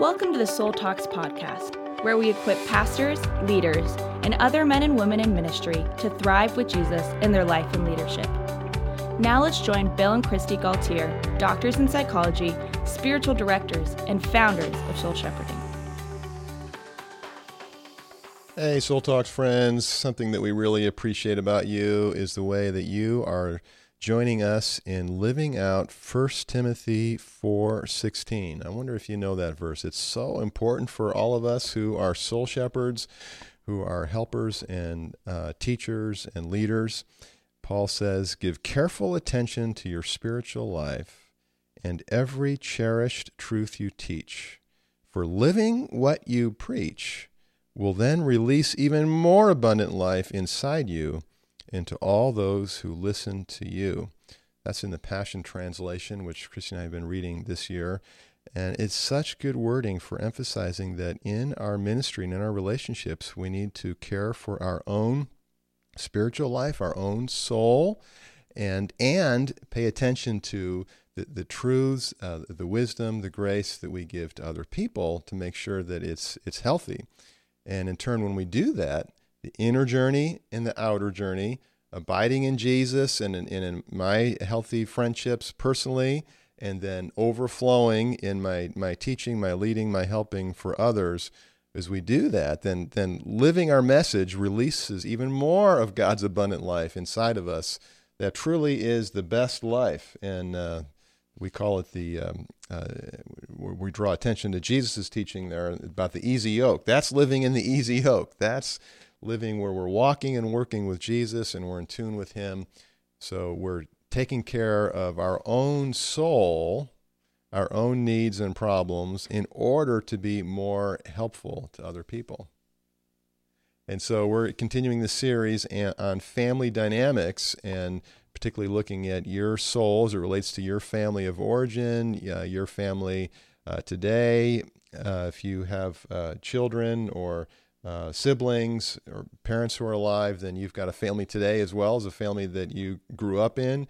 Welcome to the Soul Talks podcast, where we equip pastors, leaders, and other men and women in ministry to thrive with Jesus in their life and leadership. Now let's join Bill and Christy Gaultiere, doctors in psychology, spiritual directors, and founders of Soul Shepherding. Hey, Soul Talks friends. Something that we really appreciate about you is the way that you are joining us in living out 1 Timothy 4:16. I wonder if you know that verse. It's so important for all of us who are soul shepherds, who are helpers and uh, teachers and leaders. Paul says, "Give careful attention to your spiritual life and every cherished truth you teach, for living what you preach will then release even more abundant life inside you." And to all those who listen to you. That's in the Passion Translation, which Christy and I have been reading this year. And it's such good wording for emphasizing that in our ministry and in our relationships, we need to care for our own spiritual life, our own soul, and and pay attention to the, the truths, uh, the wisdom, the grace that we give to other people to make sure that it's it's healthy. And in turn, when we do that, the inner journey and the outer journey, abiding in Jesus and in, in my healthy friendships personally, and then overflowing in my, my teaching, my leading, my helping for others. As we do that, then, then living our message releases even more of God's abundant life inside of us that truly is the best life. And uh, we call it the, um, uh, we draw attention to Jesus' teaching there about the easy yoke. That's living in the easy yoke. That's living where we're walking and working with Jesus and we're in tune with Him. So we're taking care of our own soul, our own needs and problems in order to be more helpful to other people. And so we're continuing the series on family dynamics and particularly looking at your soul as it relates to your family of origin, uh, your family uh, today. Uh, if you have uh, children or uh, siblings or parents who are alive, then you've got a family today as well as a family that you grew up in.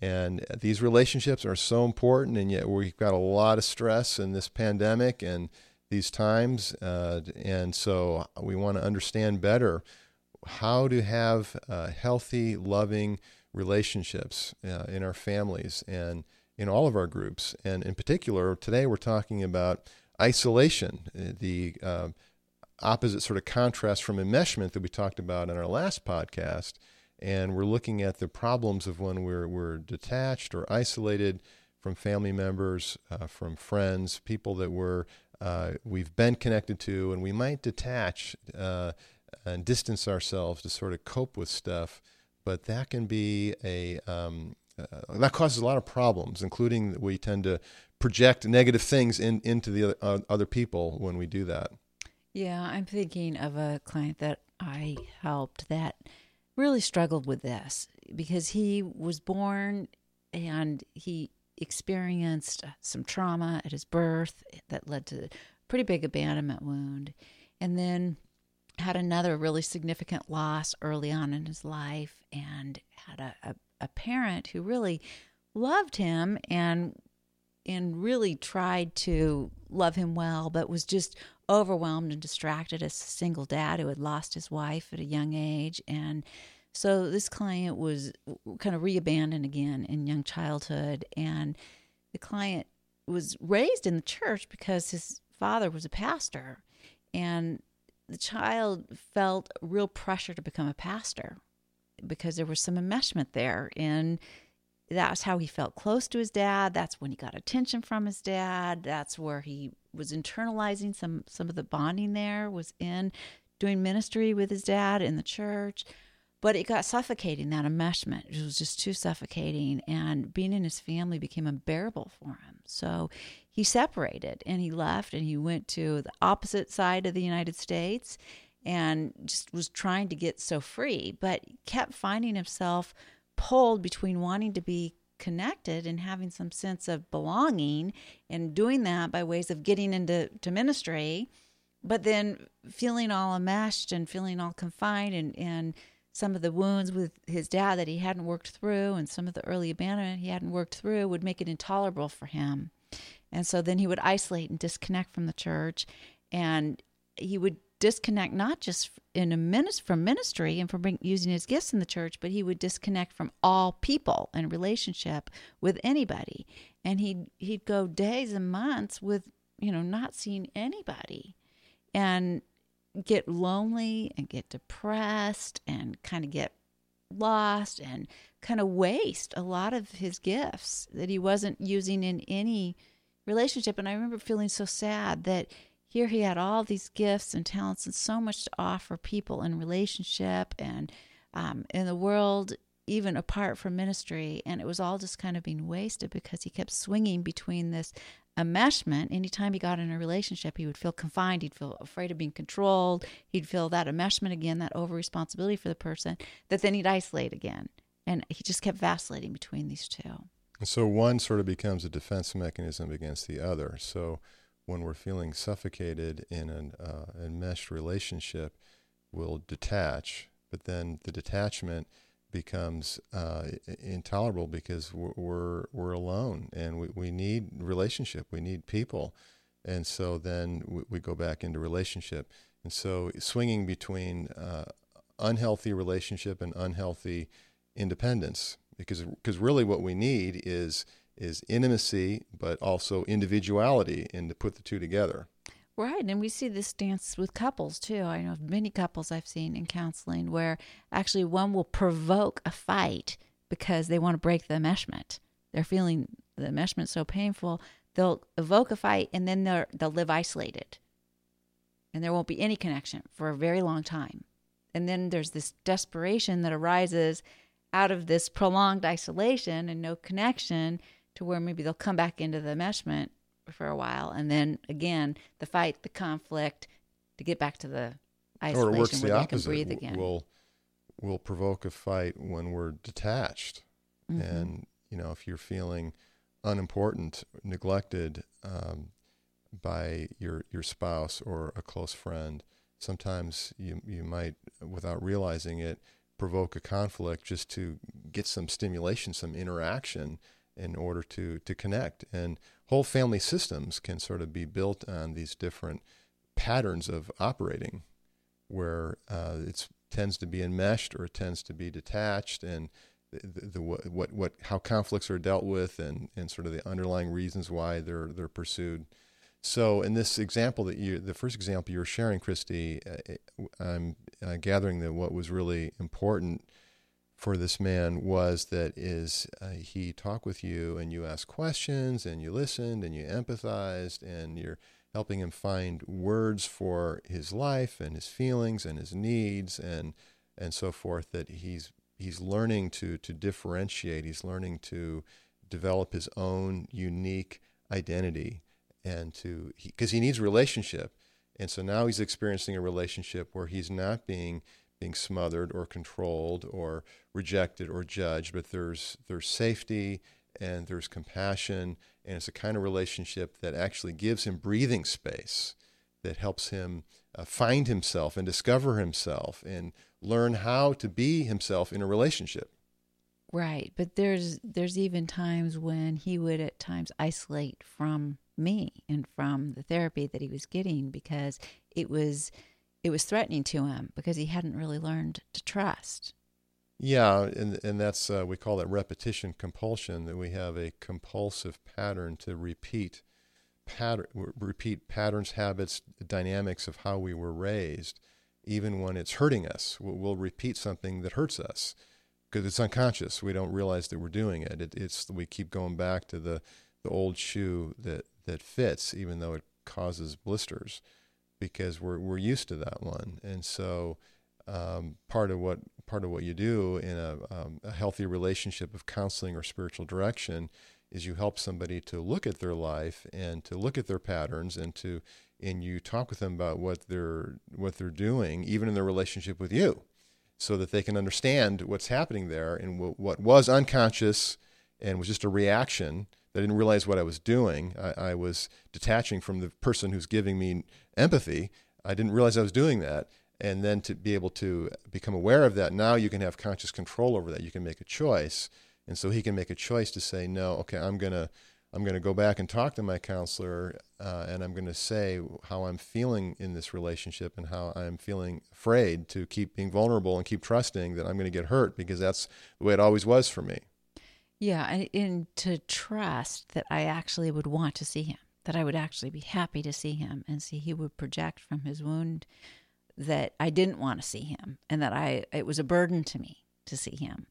And these relationships are so important, and yet we've got a lot of stress in this pandemic and these times. Uh, and so we want to understand better how to have uh, healthy, loving relationships uh, in our families and in all of our groups. And in particular, today we're talking about isolation, uh, the uh, opposite sort of contrast from enmeshment that we talked about in our last podcast. And we're looking at the problems of when we're, we're detached or isolated from family members, uh, from friends, people that we're, uh, we've been connected to, and we might detach uh, and distance ourselves to sort of cope with stuff. But that can be a, um, uh, that causes a lot of problems, including that we tend to project negative things in, into the other, uh, other people when we do that. Yeah, I'm thinking of a client that I helped that really struggled with this because he was born and he experienced some trauma at his birth that led to a pretty big abandonment wound and then had another really significant loss early on in his life and had a, a, a parent who really loved him and and really tried to love him well but was just overwhelmed and distracted as a single dad who had lost his wife at a young age. And so this client was kind of reabandoned again in young childhood. And the client was raised in the church because his father was a pastor. And the child felt real pressure to become a pastor because there was some enmeshment there in that's how he felt close to his dad. That's when he got attention from his dad. That's where he was internalizing some some of the bonding there was in doing ministry with his dad in the church. But it got suffocating, that enmeshment. It was just too suffocating. And being in his family became unbearable for him. So he separated and he left and he went to the opposite side of the United States and just was trying to get so free, but kept finding himself pulled between wanting to be connected and having some sense of belonging and doing that by ways of getting into to ministry but then feeling all enmeshed and feeling all confined and, and some of the wounds with his dad that he hadn't worked through and some of the early abandonment he hadn't worked through would make it intolerable for him And so then he would isolate and disconnect from the church. And he would disconnect not just in a minute from ministry and from bring, using his gifts in the church, but he would disconnect from all people and relationship with anybody. And he'd he'd go days and months with you know not seeing anybody, and get lonely and get depressed and kind of get lost and kind of waste a lot of his gifts that he wasn't using in any relationship. And I remember feeling so sad that here he had all these gifts and talents and so much to offer people in relationship and um, in the world, even apart from ministry. And it was all just kind of being wasted because he kept swinging between this enmeshment. Anytime he got in a relationship, he would feel confined. He'd feel afraid of being controlled. He'd feel that enmeshment again, that over responsibility for the person, that then he'd isolate again. And he just kept vacillating between these two. So one sort of becomes a defense mechanism against the other. So when we're feeling suffocated in an uh, enmeshed relationship, we'll detach, but then the detachment becomes uh, intolerable because we're, we're, we're alone and we, we need relationship, we need people, and so then we, we go back into relationship, and so swinging between uh, unhealthy relationship and unhealthy independence because because really what we need is is intimacy, but also individuality, and to put the two together. Right, and we see this dance with couples too. I know many couples I've seen in counseling where actually one will provoke a fight because they want to break the enmeshment. They're feeling the enmeshment so painful, they'll evoke a fight and then they'll they'll live isolated, and there won't be any connection for a very long time. And then there's this desperation that arises out of this prolonged isolation and no connection to where maybe they'll come back into the enmeshment for a while, and then again the fight, the conflict, to get back to the isolation or it works where the they can opposite. breathe again. We'll will provoke a fight when we're detached, Mhm. and you know if you're feeling unimportant, neglected um, by your your spouse or a close friend, sometimes you you might, without realizing it, provoke a conflict just to get some stimulation, some interaction in order to to connect. And whole family systems can sort of be built on these different patterns of operating, where uh, it tends to be enmeshed or it tends to be detached, and the, the, what what how conflicts are dealt with, and and sort of the underlying reasons why they're they're pursued. So, in this example that you, the first example you were sharing, Christy, uh, I'm uh, gathering that what was really important for this man was that is uh, he talked with you and you asked questions and you listened and you empathized and you're helping him find words for his life and his feelings and his needs and and so forth that he's he's learning to to differentiate. He's learning to develop his own unique identity and to because he, he needs relationship. And so now he's experiencing a relationship where he's not being being smothered or controlled or rejected or judged, but there's there's safety and there's compassion, and it's a kind of relationship that actually gives him breathing space, that helps him uh, find himself and discover himself and learn how to be himself in a relationship. Right, but there's there's even times when he would at times isolate from me and from the therapy that he was getting because it was it was threatening to him because he hadn't really learned to trust. Yeah, and and that's uh, we call that repetition compulsion. That we have a compulsive pattern to repeat pattern, repeat patterns, habits, dynamics of how we were raised, even when it's hurting us. We'll, we'll repeat something that hurts us because it's unconscious. We don't realize that we're doing it. it. It's we keep going back to the the old shoe that that fits, even though it causes blisters because we're we're used to that one, and so um, part of what part of what you do in a, um, a healthy relationship of counseling or spiritual direction is you help somebody to look at their life and to look at their patterns and to and you talk with them about what they're what they're doing even in their relationship with you so that they can understand what's happening there and what, what was unconscious and was just a reaction that I didn't realize what I was doing. I, I, was detaching from the person who's giving me empathy. I didn't realize I was doing that. And then to be able to become aware of that, now you can have conscious control over that. You can make a choice. And so he can make a choice to say, no, okay, I'm gonna, I'm going to go back and talk to my counselor, uh, and I'm going to say how I'm feeling in this relationship and how I'm feeling afraid to keep being vulnerable and keep trusting that I'm going to get hurt because that's the way it always was for me. Yeah, and, and to trust that I actually would want to see him, that I would actually be happy to see him and see he would project from his wound that I didn't want to see him and that I it was a burden to me to see him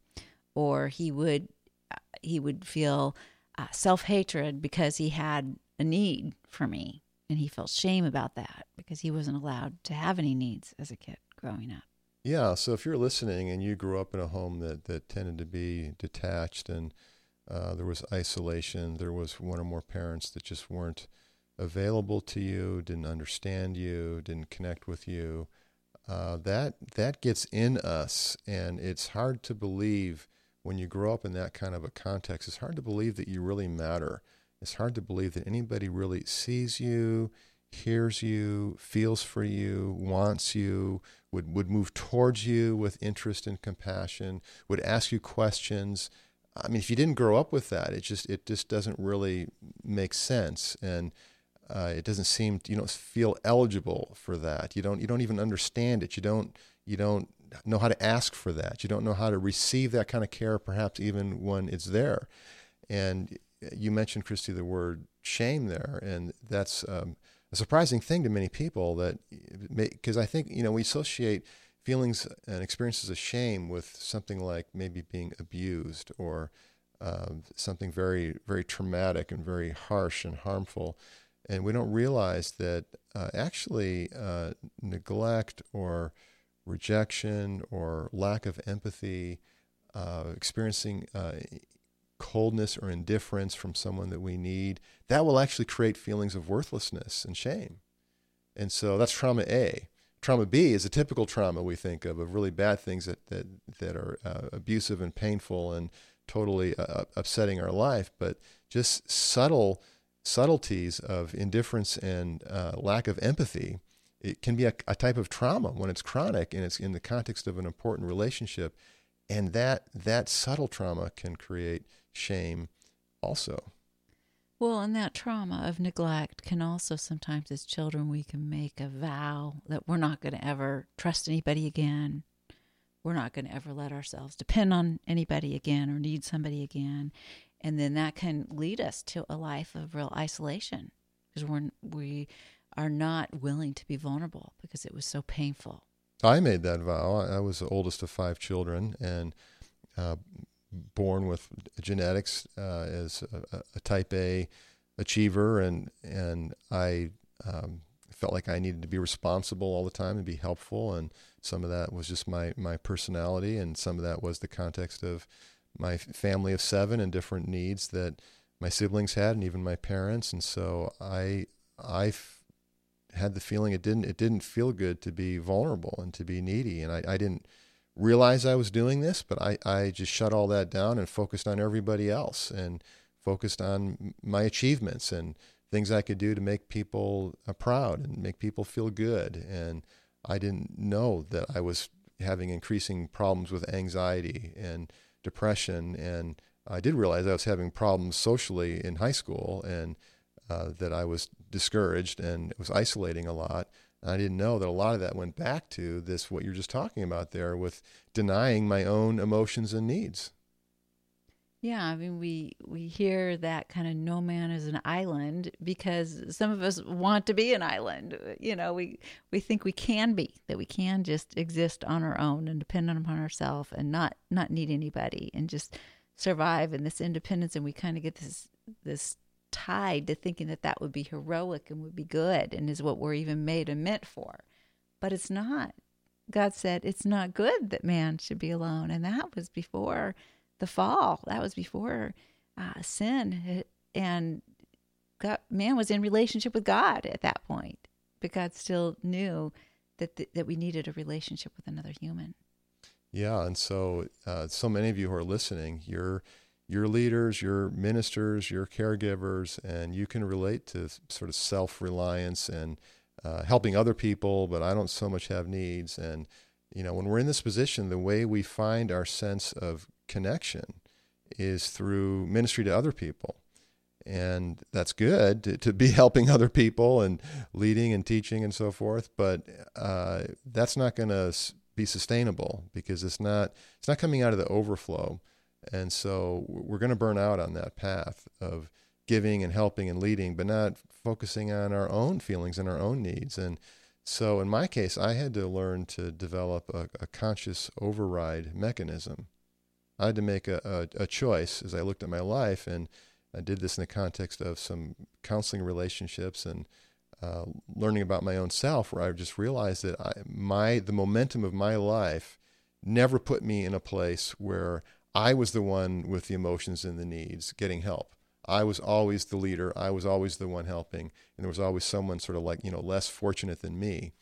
or he would uh, he would feel uh, self-hatred because he had a need for me and he felt shame about that because he wasn't allowed to have any needs as a kid growing up. Yeah, so if you're listening and you grew up in a home that that tended to be detached and uh, there was isolation, there was one or more parents that just weren't available to you, didn't understand you, didn't connect with you. Uh, that that gets in us, and it's hard to believe when you grow up in that kind of a context. It's hard to believe that you really matter. It's hard to believe that anybody really sees you, hears you, feels for you, wants you, would would move towards you with interest and compassion, would ask you questions. I mean, if you didn't grow up with that, it just it just doesn't really make sense and uh, it doesn't seem you don't feel eligible for that. You don't you don't even understand it. You don't you don't know how to ask for that. You don't know how to receive that kind of care, perhaps even when it's there. And you mentioned Christy the word shame there, and that's um, a surprising thing to many people. That because I think you know we associate feelings and experiences of shame with something like maybe being abused or uh, something very very traumatic and very harsh and harmful and we don't realize that uh, actually uh, neglect or rejection or lack of empathy, uh, experiencing uh, coldness or indifference from someone that we need, that will actually create feelings of worthlessness and shame. And so that's trauma A. Trauma B is a typical trauma we think of, of really bad things that, that, that are uh, abusive and painful and totally uh, upsetting our life, but just subtle subtleties of indifference and uh, lack of empathy, it can be a, a, type of trauma when it's chronic and it's in the context of an important relationship. And that, that subtle trauma can create shame also. Well, and that trauma of neglect can also sometimes, as children, we can make a vow that we're not going to ever trust anybody again. We're not going to ever let ourselves depend on anybody again or need somebody again and then that can lead us to a life of real isolation because we're we are not willing to be vulnerable because it was so painful. I made that vow. I was the oldest of five children and uh, born with genetics uh, as a, a, type A achiever, and and I um, felt like I needed to be responsible all the time and be helpful, and some of that was just my my personality, and some of that was the context of my family of seven and different needs that my siblings had and even my parents and so i i had the feeling it didn't it didn't feel good to be vulnerable and to be needy and i, I didn't realize i was doing this but I, I just shut all that down and focused on everybody else and focused on my achievements and things i could do to make people uh, proud and make people feel good and i didn't know that i was having increasing problems with anxiety and depression, and I did realize I was having problems socially in high school, and uh, that I was discouraged and was isolating a lot. I didn't know that a lot of that went back to this what you're just talking about there with denying my own emotions and needs. Yeah, I mean we we hear that kind of no man is an island because some of us want to be an island. You know, we we think we can be that we can just exist on our own and depend upon ourselves and not not need anybody and just survive in this independence and we kind of get this this tied to thinking that that would be heroic and would be good and is what we're even made and meant for. But it's not. God said it's not good that man should be alone and that was before the fall. That was before uh, sin, and God, man was in relationship with God at that point, but God still knew that th- that we needed a relationship with another human. Yeah, and so uh, so many of you who are listening, you're you're leaders, you're ministers, you're caregivers, and you can relate to sort of self reliance and uh, helping other people, but I don't so much have needs. And you know, when we're in this position, the way we find our sense of connection is through ministry to other people. and that's good to, to be helping other people and leading and teaching and so forth. But uh, that's not going to be sustainable because it's not it's not coming out of the overflow, and so we're going to burn out on that path of giving and helping and leading, but not focusing on our own feelings and our own needs. And so, in my case, I had to learn to develop a, a conscious override mechanism. I had to make a, a, a choice as I looked at my life and I did this in the context of some counseling relationships and uh, learning about my own self, where I just realized that I, my the momentum of my life never put me in a place where I was the one with the emotions and the needs getting help. I was always the leader. I was always the one helping, and there was always someone sort of like you know less fortunate than me,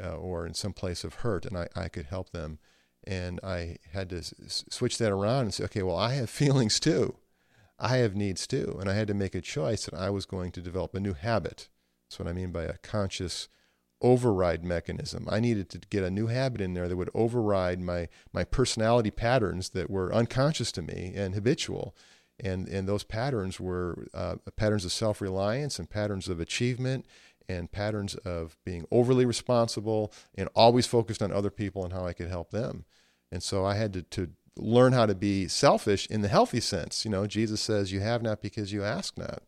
uh, or in some place of hurt, and I, I could help them. And I had to s- switch that around and say, okay, well, I have feelings too. I have needs too. And I had to make a choice that I was going to develop a new habit. That's what I mean by a conscious override mechanism. I needed to get a new habit in there that would override my, my personality patterns that were unconscious to me and habitual. And, and those patterns were uh, patterns of self reliance and patterns of achievement and patterns of being overly responsible and always focused on other people and how I could help them. And so I had to, to learn how to be selfish in the healthy sense. You know, Jesus says, You have not because you ask not.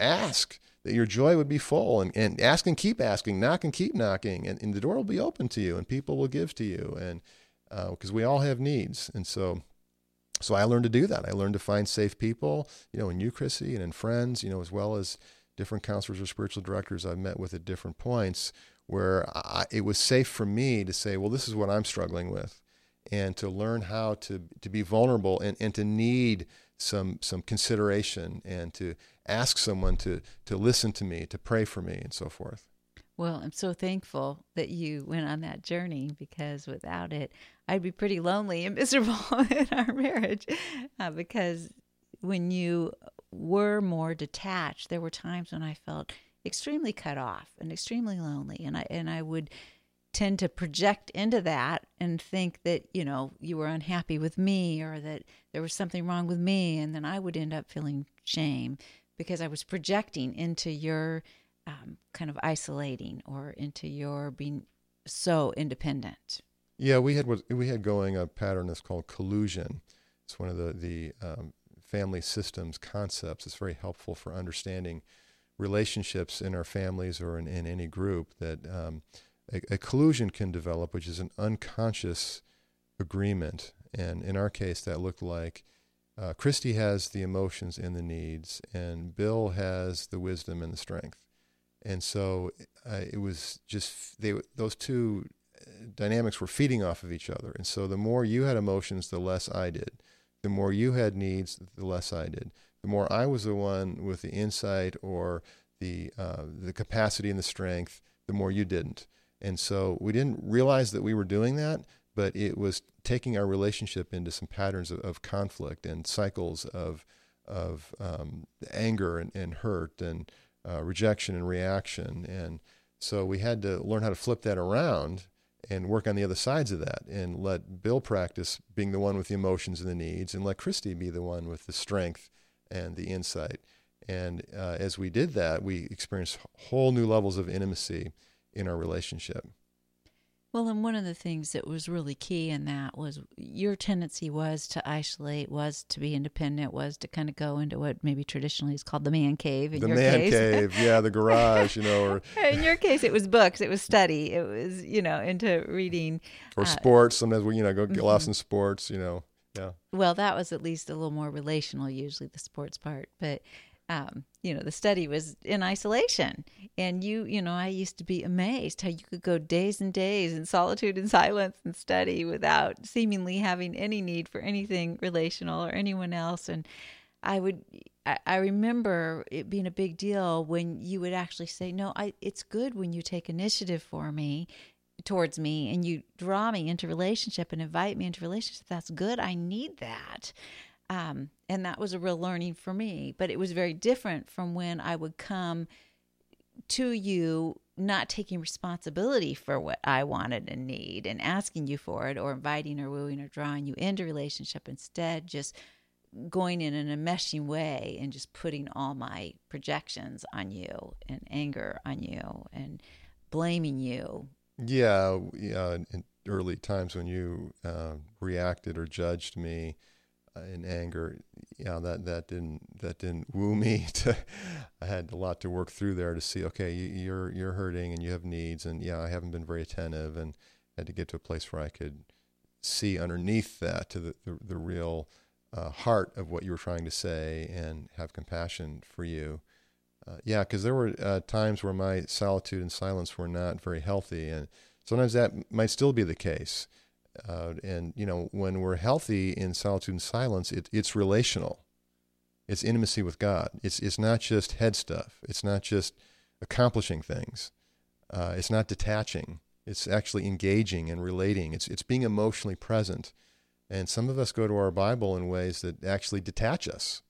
Ask that your joy would be full and, and ask and keep asking, knock and keep knocking, and, and the door will be open to you and people will give to you. And because uh, we all have needs. And so, so I learned to do that. I learned to find safe people, you know, in you, Christy, and in friends, you know, as well as different counselors or spiritual directors I've met with at different points where I, it was safe for me to say, well, this is what I'm struggling with and to learn how to to be vulnerable and, and to need some some consideration and to ask someone to to listen to me, to pray for me, and so forth. Well, I'm so thankful that you went on that journey because without it, I'd be pretty lonely and miserable in our marriage. Uh, because when you were more detached, there were times when I felt extremely cut off and extremely lonely, and I and I would tend to project into that and think that you know you were unhappy with me or that there was something wrong with me and then i would end up feeling shame because i was projecting into your um, kind of isolating or into your being so independent. Yeah we had what we had going a pattern that's called collusion. It's one of the the um, family systems concepts. It's very helpful for understanding relationships in our families or in, in any group that um, a, a collusion can develop, which is an unconscious agreement. And in our case, that looked like uh, Christy has the emotions and the needs, and Bill has the wisdom and the strength. And so uh, it was just they those two uh, dynamics were feeding off of each other. And so the more you had emotions, the less I did. The more you had needs, the less I did. The more I was the one with the insight or the uh, the capacity and the strength, the more you didn't. And so we didn't realize that we were doing that, but it was taking our relationship into some patterns of, of conflict and cycles of of um, anger and, and, hurt and uh, rejection and reaction. And so we had to learn how to flip that around and work on the other sides of that and let Bill practice being the one with the emotions and the needs and let Christy be the one with the strength and the insight. And uh, as we did that, we experienced whole new levels of intimacy in our relationship. Well, and one of the things that was really key in that was your tendency was to isolate, was to be independent, was to kind of go into what maybe traditionally is called the man cave. In the your man case. cave, yeah, the garage, you know. Or in your case, it was books, it was study, it was you know into reading or uh, sports. Sometimes we you know go get mm-hmm. lost in sports, you know. Yeah. Well, that was at least a little more relational, usually the sports part, but um, you know, the study was in isolation. And you, you know, I used to be amazed how you could go days and days in solitude and silence and study without seemingly having any need for anything relational or anyone else. And I would, I, remember it being a big deal when you would actually say, no, I, it's good when you take initiative for me towards me and you draw me into relationship and invite me into relationship that's good i need that um, and that was a real learning for me. But it was very different from when I would come to you not taking responsibility for what I wanted and need and asking you for it or inviting or wooing or drawing you into relationship instead just going in an enmeshing way and just putting all my projections on you and anger on you and blaming you. Yeah, yeah. In early times when you uh, reacted or judged me in anger, yeah, that that didn't that didn't woo me. To I had a lot to work through there to see. Okay, you're you're hurting and you have needs, and yeah, I haven't been very attentive, and had to get to a place where I could see underneath that to the the, the real uh, heart of what you were trying to say and have compassion for you. Uh, yeah, because there were uh, times where my solitude and silence were not very healthy, and sometimes that might still be the case. Uh, and you know, when we're healthy in solitude and silence, it, it's relational. It's intimacy with God. It's it's not just head stuff. It's not just accomplishing things. Uh, it's not detaching. It's actually engaging and relating. It's it's being emotionally present and some of us go to our Bible in ways that actually detach us.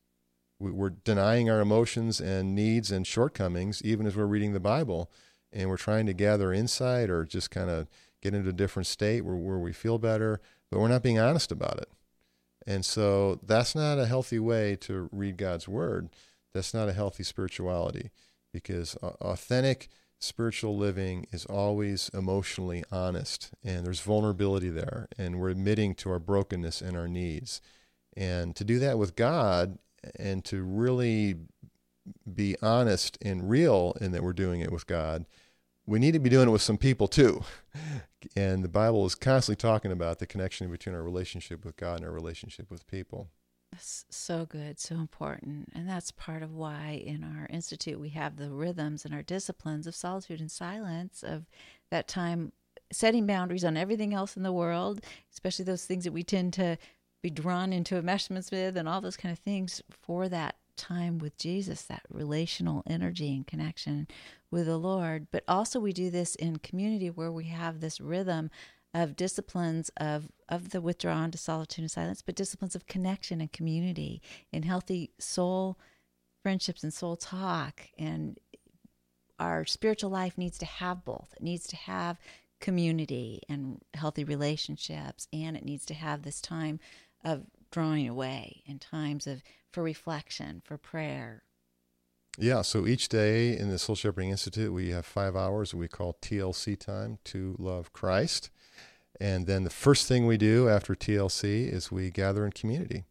We're denying our emotions and needs and shortcomings even as we're reading the Bible. And we're trying to gather insight or just kind of get into a different state where, where we feel better, but we're not being honest about it. And so that's not a healthy way to read God's Word. That's not a healthy spirituality because authentic spiritual living is always emotionally honest and there's vulnerability there and we're admitting to our brokenness and our needs and to do that with god and to really be honest and real in that we're doing it with god we need to be doing it with some people too. And the bible is constantly talking about the connection between our relationship with god and our relationship with people. So good, so important. And that's part of why in our institute we have the rhythms and our disciplines of solitude and silence, of that time setting boundaries on everything else in the world, especially those things that we tend to be drawn into enmeshments with and all those kind of things for that time with Jesus, that relational energy and connection with the Lord. But also, we do this in community where we have this rhythm of disciplines of of the withdrawn to solitude and silence, but disciplines of connection and community and healthy soul friendships and soul talk. And our spiritual life needs to have both. It needs to have community and healthy relationships, and it needs to have this time of drawing away and times of for reflection, for prayer. Yeah, so each day in the Soul Shepherding Institute, we have five hours we call TLC time to love Christ. And then the first thing we do after TLC is we gather in community.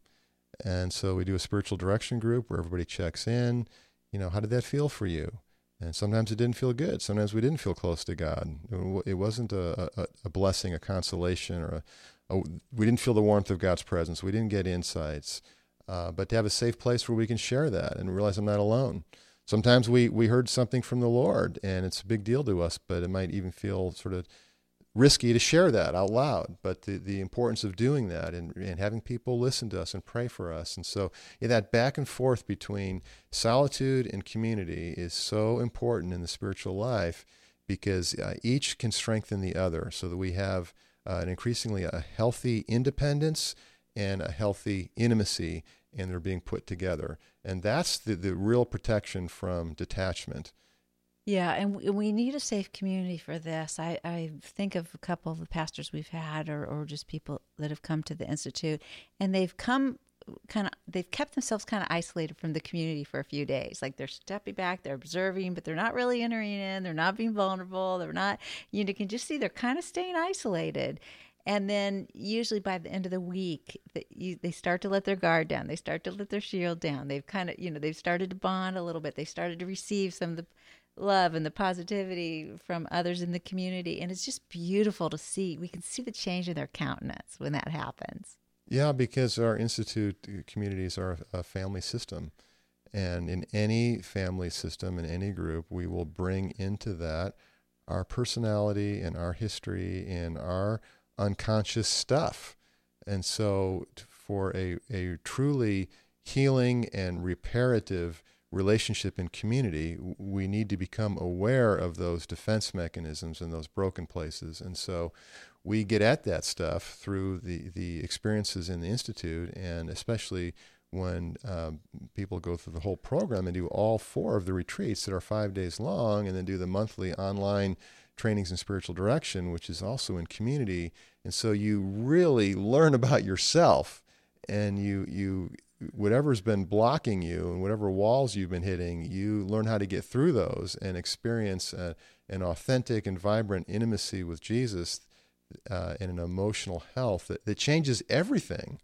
And so we do a spiritual direction group where everybody checks in. You know, how did that feel for you? And sometimes it didn't feel good. Sometimes we didn't feel close to God. It wasn't a, a, a blessing, a consolation, or a, a, we didn't feel the warmth of God's presence. We didn't get insights. Uh, but to have a safe place where we can share that and realize I'm not alone. Sometimes we, we heard something from the Lord and it's a big deal to us, but it might even feel sort of risky to share that out loud, but the, the importance of doing that and, and having people listen to us and pray for us. And so yeah, that back and forth between solitude and community is so important in the spiritual life because uh, each can strengthen the other so that we have uh, an increasingly a healthy independence and a healthy intimacy and they're being put together. And that's the, the real protection from detachment. Yeah, and we need a safe community for this. I, I think of a couple of the pastors we've had, or, or just people that have come to the institute, and they've come kind of they've kept themselves kind of isolated from the community for a few days like they're stepping back they're observing but they're not really entering in they're not being vulnerable they're not you know, you can just see they're kind of staying isolated and then usually by the end of the week they start to let their guard down they start to let their shield down they've kind of you know they've started to bond a little bit they started to receive some of the love and the positivity from others in the community. And it's just beautiful to see. We can see the change in their countenance when that happens. Yeah, because our institute uh, communities are a family system. And in any family system, in any group, we will bring into that our personality and our history and our unconscious stuff. And so, for a, a truly healing and reparative relationship and community, we need to become aware of those defense mechanisms and those broken places. And so we get at that stuff through the, the experiences in the Institute, and especially when um, people go through the whole program and do all four of the retreats that are five days long, and then do the monthly online trainings in spiritual direction, which is also in community. And so you really learn about yourself and you, you whatever's been blocking you and whatever walls you've been hitting, you learn how to get through those and experience a, an authentic and vibrant intimacy with Jesus uh, and an emotional health that, that changes everything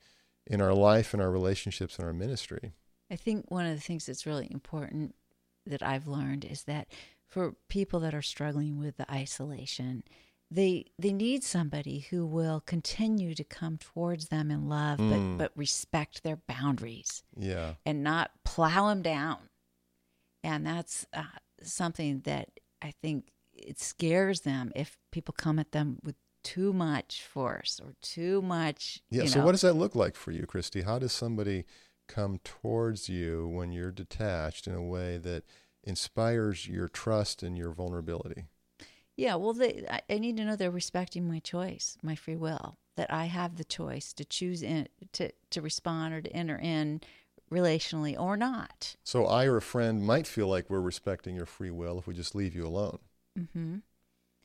in our life and our relationships and our ministry. I think one of the things that's really important that I've learned is that for people that are struggling with the isolation, they they need somebody who will continue to come towards them in love Mm. but but respect their boundaries Yeah. and not plow them down and that's uh, something that i think it scares them if people come at them with too much force or too much Yeah. so, know. what does that look like for you, Christy? How does somebody come towards you when you're detached in a way that inspires your trust and your vulnerability? Yeah, well, they, I, need to know they're respecting my choice, my free will, that I have the choice to choose in, to to respond or to enter in relationally or not. So, I or a friend might feel like we're respecting your free will if we just leave you alone. hmm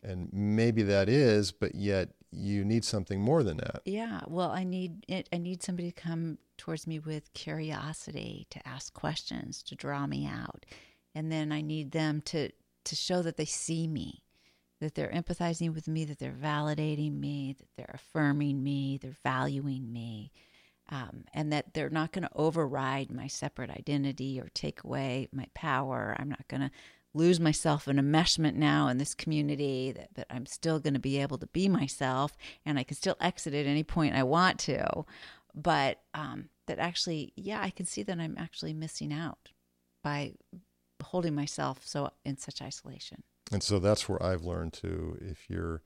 And maybe that is, but yet you need something more than that. Yeah, well, I need it. I need somebody to come towards me with curiosity, to ask questions, to draw me out, and then I need them to to show that they see me, that they're empathizing with me, that they're validating me, that they're affirming me, they're valuing me, um, and that they're not going to override my separate identity or take away my power. I'm not going to lose myself in enmeshment now in this community, that, that I'm still going to be able to be myself and I can still exit at any point I want to. But um, that actually, yeah, I can see that I'm actually missing out by holding myself so in such isolation. And so that's where I've learned to, if you're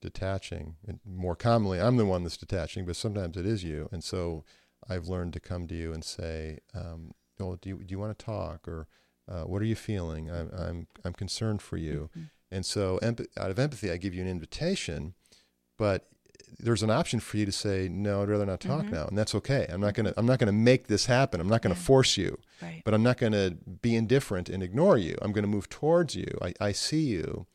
detaching, and more commonly, I'm the one that's detaching, but sometimes it is you. And so I've learned to come to you and say, um, oh, do you, do you want to talk? Or uh, what are you feeling? I'm, I'm, I'm concerned for you. Mhm. And so emp- out of empathy, I give you an invitation, but there's an option for you to say, no, I'd rather not talk Mhm. now. And that's okay. I'm not going to, I'm not going to make this happen. I'm not going to Yeah. force you Right. but I'm not going to be indifferent and ignore you. I'm going to move towards you. I, I see you,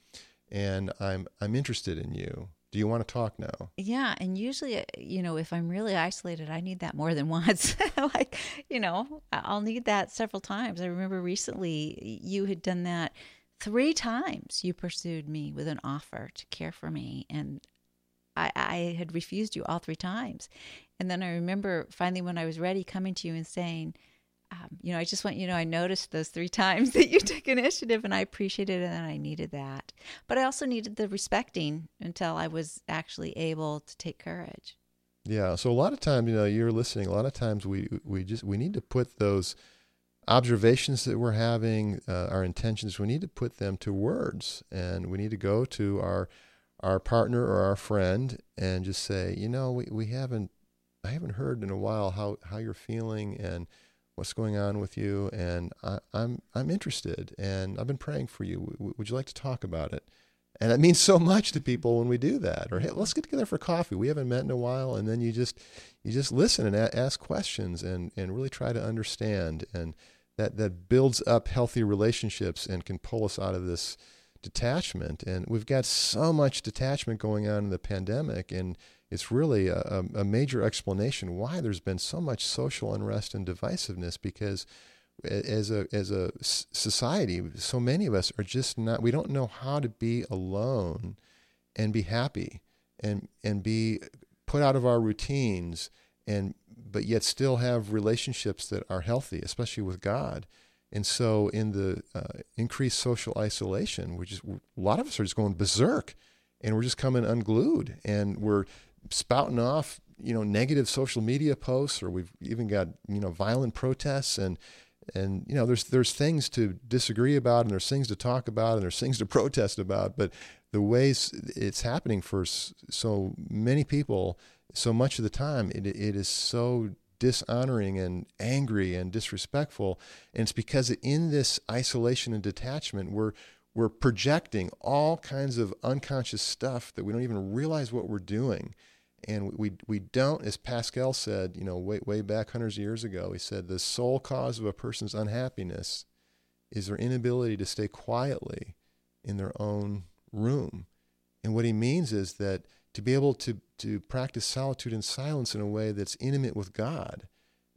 and I'm I'm interested in you. Do you want to talk now? Yeah, and usually, uh, you know, if I'm really isolated, I need that more than once. like, you know, I'll need that several times. I remember recently you had done that three times. You pursued me with an offer to care for me, and I, I had refused you all three times. And then I remember finally, when I was ready, coming to you and saying, um, you know, I just want you to know I noticed those three times that you took initiative and I appreciated it and I needed that. But I also needed the respecting until I was actually able to take courage. Yeah. So a lot of times, you know, you're listening. A lot of times, we we just we need to put those observations that we're having, uh, our intentions. We need to put them to words, and we need to go to our our partner or our friend and just say, you know, we, we haven't I haven't heard in a while how how you're feeling and what's going on with you, and I, I'm I'm interested, and I've been praying for you. W- would you like to talk about it? And it means so much to people when we do that. Or hey, let's get together for coffee. We haven't met in a while, and then you just you just listen and a- ask questions and and really try to understand, and that that builds up healthy relationships and can pull us out of this detachment. And we've got so much detachment going on in the pandemic, and it's really a, a major explanation why there's been so much social unrest and divisiveness because as a as a society, so many of us are just not. We don't know how to be alone and be happy and and be put out of our routines and but yet still have relationships that are healthy, especially with God. And so, in the uh, increased social isolation, just a lot of us are just going berserk, and we're just coming unglued, and we're spouting off, you know, negative social media posts, or we've even got you know violent protests, and and you know, there's there's things to disagree about, and there's things to talk about, and there's things to protest about, but the ways it's happening for so many people, so much of the time, it it is so dishonoring and angry and disrespectful, and it's because in this isolation and detachment, we're we're projecting all kinds of unconscious stuff that we don't even realize what we're doing. And we we don't as pascal said you know way way back hundreds of years ago he said the sole cause of a person's unhappiness is their inability to stay quietly in their own room. And what he means is that to be able to to practice solitude and silence in a way that's intimate with god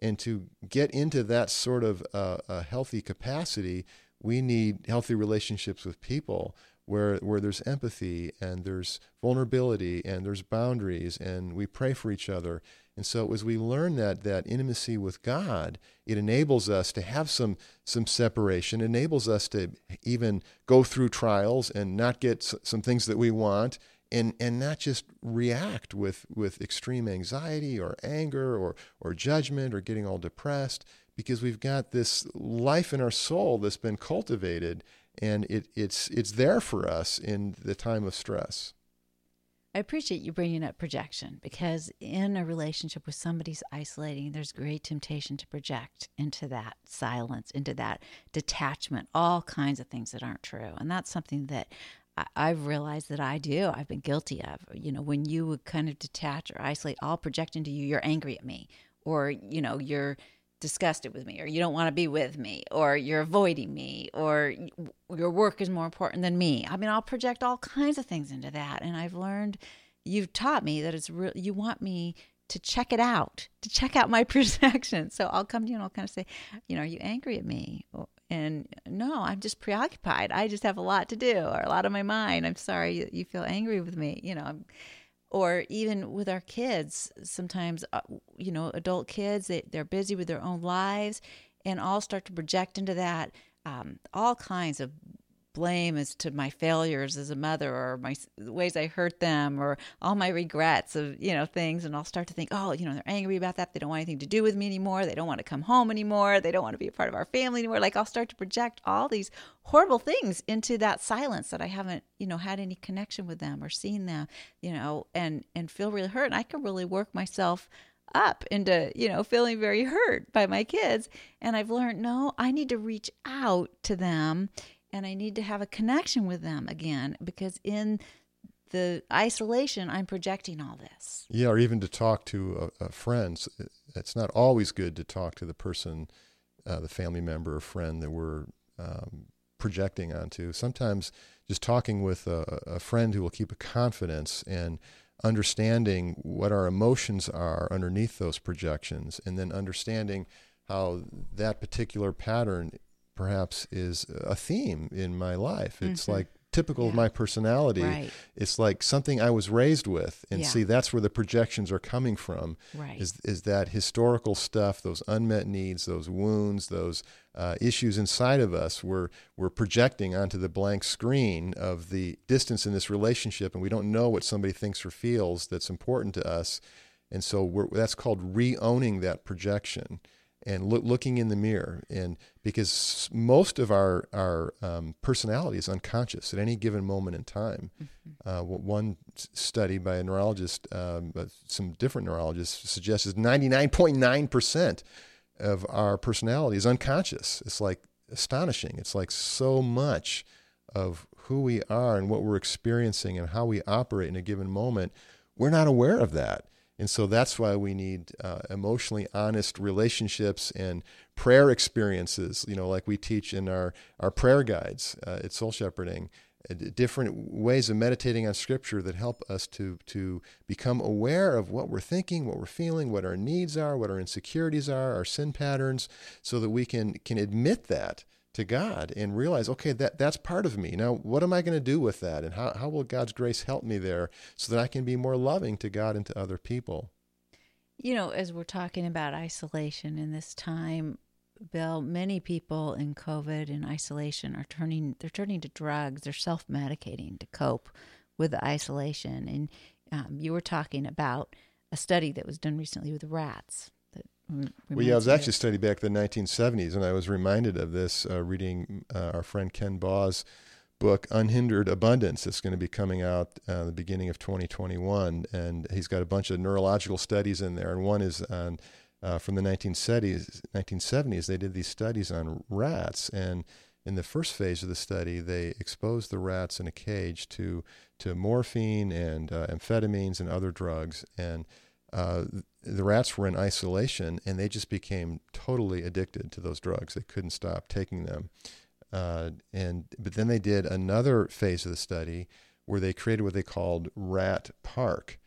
And to get into that sort of uh, a healthy capacity, we need healthy relationships with people where where there's empathy and there's vulnerability and there's boundaries and we pray for each other. And so as we learn that that intimacy with God, it enables us to have some some separation, enables us to even go through trials and not get some things that we want and and not just react with with extreme anxiety or anger or or judgment or getting all depressed because we've got this life in our soul that's been cultivated and it, it's it's there for us in the time of stress. I appreciate you bringing up projection because in a relationship with somebody's isolating, there's great temptation to project into that silence, into that detachment, all kinds of things that aren't true. And that's something that I've realized that I do. I've been guilty of. You know, when you would kind of detach or isolate, I'll project into you, you're angry at me, or, you know, you're disgusted with me or you don't want to be with me or you're avoiding me or your work is more important than me. I mean, I'll project all kinds of things into that and I've learned you've taught me that it's real you want me to check it out, to check out my perception. So I'll come to you and I'll kind of say, you know, are you angry at me? And no, I'm just preoccupied. I just have a lot to do or a lot on my mind. I'm sorry you feel angry with me. You know, or even with our kids sometimes uh, you know adult kids they, they're busy with their own lives and all start to project into that um, all kinds of blame as to my failures as a mother or my ways I hurt them or all my regrets of you know things. And I'll start to think oh you know they're angry about that. They don't want anything to do with me anymore. They don't want to come home anymore. They don't want to be a part of our family anymore. Like I'll start to project all these horrible things into that silence that I haven't you know had any connection with them or seen them you know and and feel really hurt. And I can really work myself up into you know feeling very hurt by my kids. And i've learned no i need to reach out to them and I need to have a connection with them again because in the isolation, I'm projecting all this. Yeah, or even to talk to a, a friend. It's not always good to talk to the person, uh, the family member or friend that we're um, projecting onto. Sometimes just talking with a, a friend who will keep a confidence and understanding what our emotions are underneath those projections, and then understanding how that particular pattern perhaps is a theme in my life. It's mm-hmm. like typical yeah. of my personality. Right. It's like something I was raised with. And yeah. see, that's where the projections are coming from. Right. Is is that historical stuff, those unmet needs, those wounds, those uh, issues inside of us. We're we're projecting onto the blank screen of the distance in this relationship, and we don't know what somebody thinks or feels that's important to us. And so that's called re-owning that projection and look, looking in the mirror and because most of our our um, personality is unconscious at any given moment in time. Mm-hmm. uh, one study by a neurologist um, some different neurologists suggests is 99.9% of our personality is unconscious. It's like astonishing. It's like so much of who we are and what we're experiencing and how we operate in a given moment. We're not aware of that and so that's why we need uh, emotionally honest relationships and prayer experiences, you know, like we teach in our, our prayer guides uh, at Soul Shepherding, uh, different ways of meditating on Scripture that help us to, to become aware of what we're thinking, what we're feeling, what our needs are, what our insecurities are, our sin patterns, so that we can, can admit that to God and realize, okay, that, that's part of me. Now, what am I going to do with that? And how, how will God's grace help me there so that I can be more loving to God and to other people? You know, as we're talking about isolation in this time, Bill, many people in COVID and isolation are turning, they're turning to drugs, they're self medicating to cope with the isolation. And um, you were talking about a study that was done recently with rats well, yeah, I was actually studying back in the 1970s, and I was reminded of this uh, reading uh, our friend Ken Baugh's book, Unhindered Abundance. It's going to be coming out uh, the beginning of 2021, and he's got a bunch of neurological studies in there, and one is on uh, from the 1970s. 1970s, they did these studies on rats, and in the first phase of the study, they exposed the rats in a cage to to morphine and uh, amphetamines and other drugs, and uh, the rats were in isolation and they just became totally addicted to those drugs. They couldn't stop taking them. Uh, and but then they did another phase of the study where they created what they called Rat Park,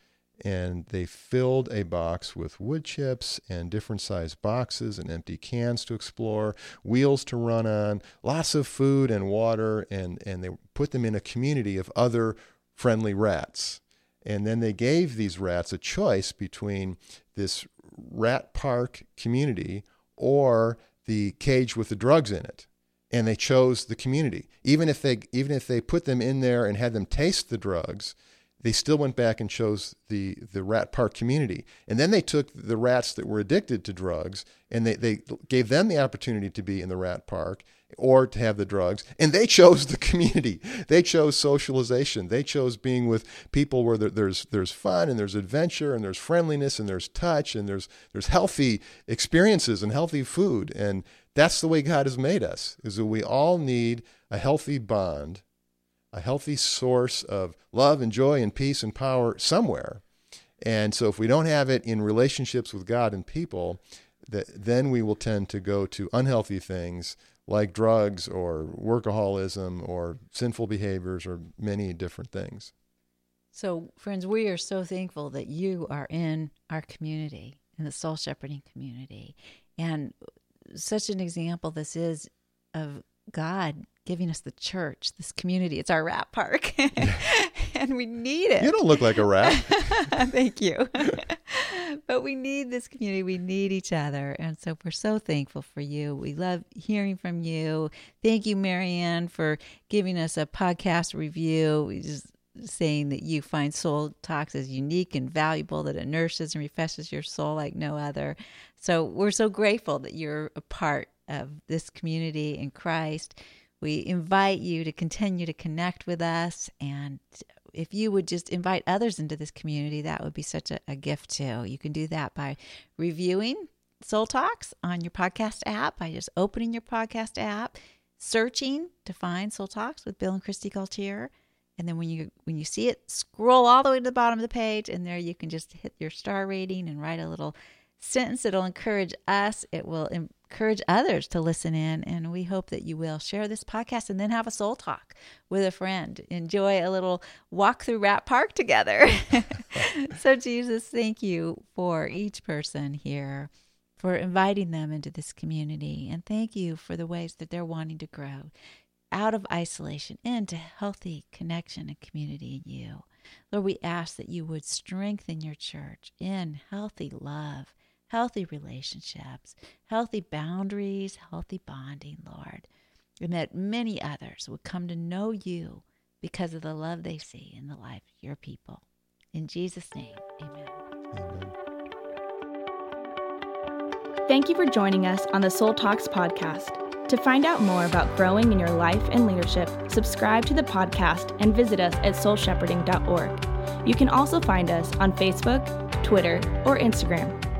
and they filled a box with wood chips and different sized boxes and empty cans to explore, wheels to run on, lots of food and water, and, and they put them in a community of other friendly rats. And then they gave these rats a choice between this rat park community or the cage with the drugs in it and they chose the community even if they even if they put them in there and had them taste the drugs they still went back and chose the, the rat park community. And then they took the rats that were addicted to drugs and they, they gave them the opportunity to be in the rat park or to have the drugs. And they chose the community. They chose socialization. They chose being with people where there's, there's fun and there's adventure and there's friendliness and there's touch and there's, there's healthy experiences and healthy food. And that's the way God has made us, is that we all need a healthy bond a healthy source of love and joy and peace and power somewhere. And so if we don't have it in relationships with God and people, that then we will tend to go to unhealthy things like drugs or workaholism or sinful behaviors or many different things. So, friends, we are so thankful that you are in our community, in the soul shepherding community. And such an example this is of God giving us the church, this community. It's our rat park, and we need it. You don't look like a rat. Thank you. but we need this community. We need each other. And so we're so thankful for you. We love hearing from you. Thank you, Marianne, for giving us a podcast review. We just saying that you find soul talks as unique and valuable, that it nourishes and refreshes your soul like no other. So we're so grateful that you're a part of this community in Christ. We invite you to continue to connect with us. And if you would just invite others into this community, that would be such a, a gift too. You can do that by reviewing Soul Talks on your podcast app, by just opening your podcast app, searching to find Soul Talks with Bill and Kristi Gaultiere. And then when you when you see it, scroll all the way to the bottom of the page, and there you can just hit your star rating and write a little sentence. It'll encourage us. It will encourage others to listen in. And we hope that you will share this podcast and then have a soul talk with a friend. Enjoy a little walk through Rat Park together. so, Jesus, thank you for each person here, for inviting them into this community. And thank you for the ways that they're wanting to grow out of isolation into healthy connection and community in you. Lord, we ask that you would strengthen your church in healthy love healthy relationships, healthy boundaries, healthy bonding, Lord, and that many others would come to know you because of the love they see in the life of your people. In Jesus' name, amen. amen. Thank you for joining us on the Soul Talks podcast. To find out more about growing in your life and leadership, subscribe to the podcast and visit us at soulshepherding.org. You can also find us on Facebook, Twitter, or Instagram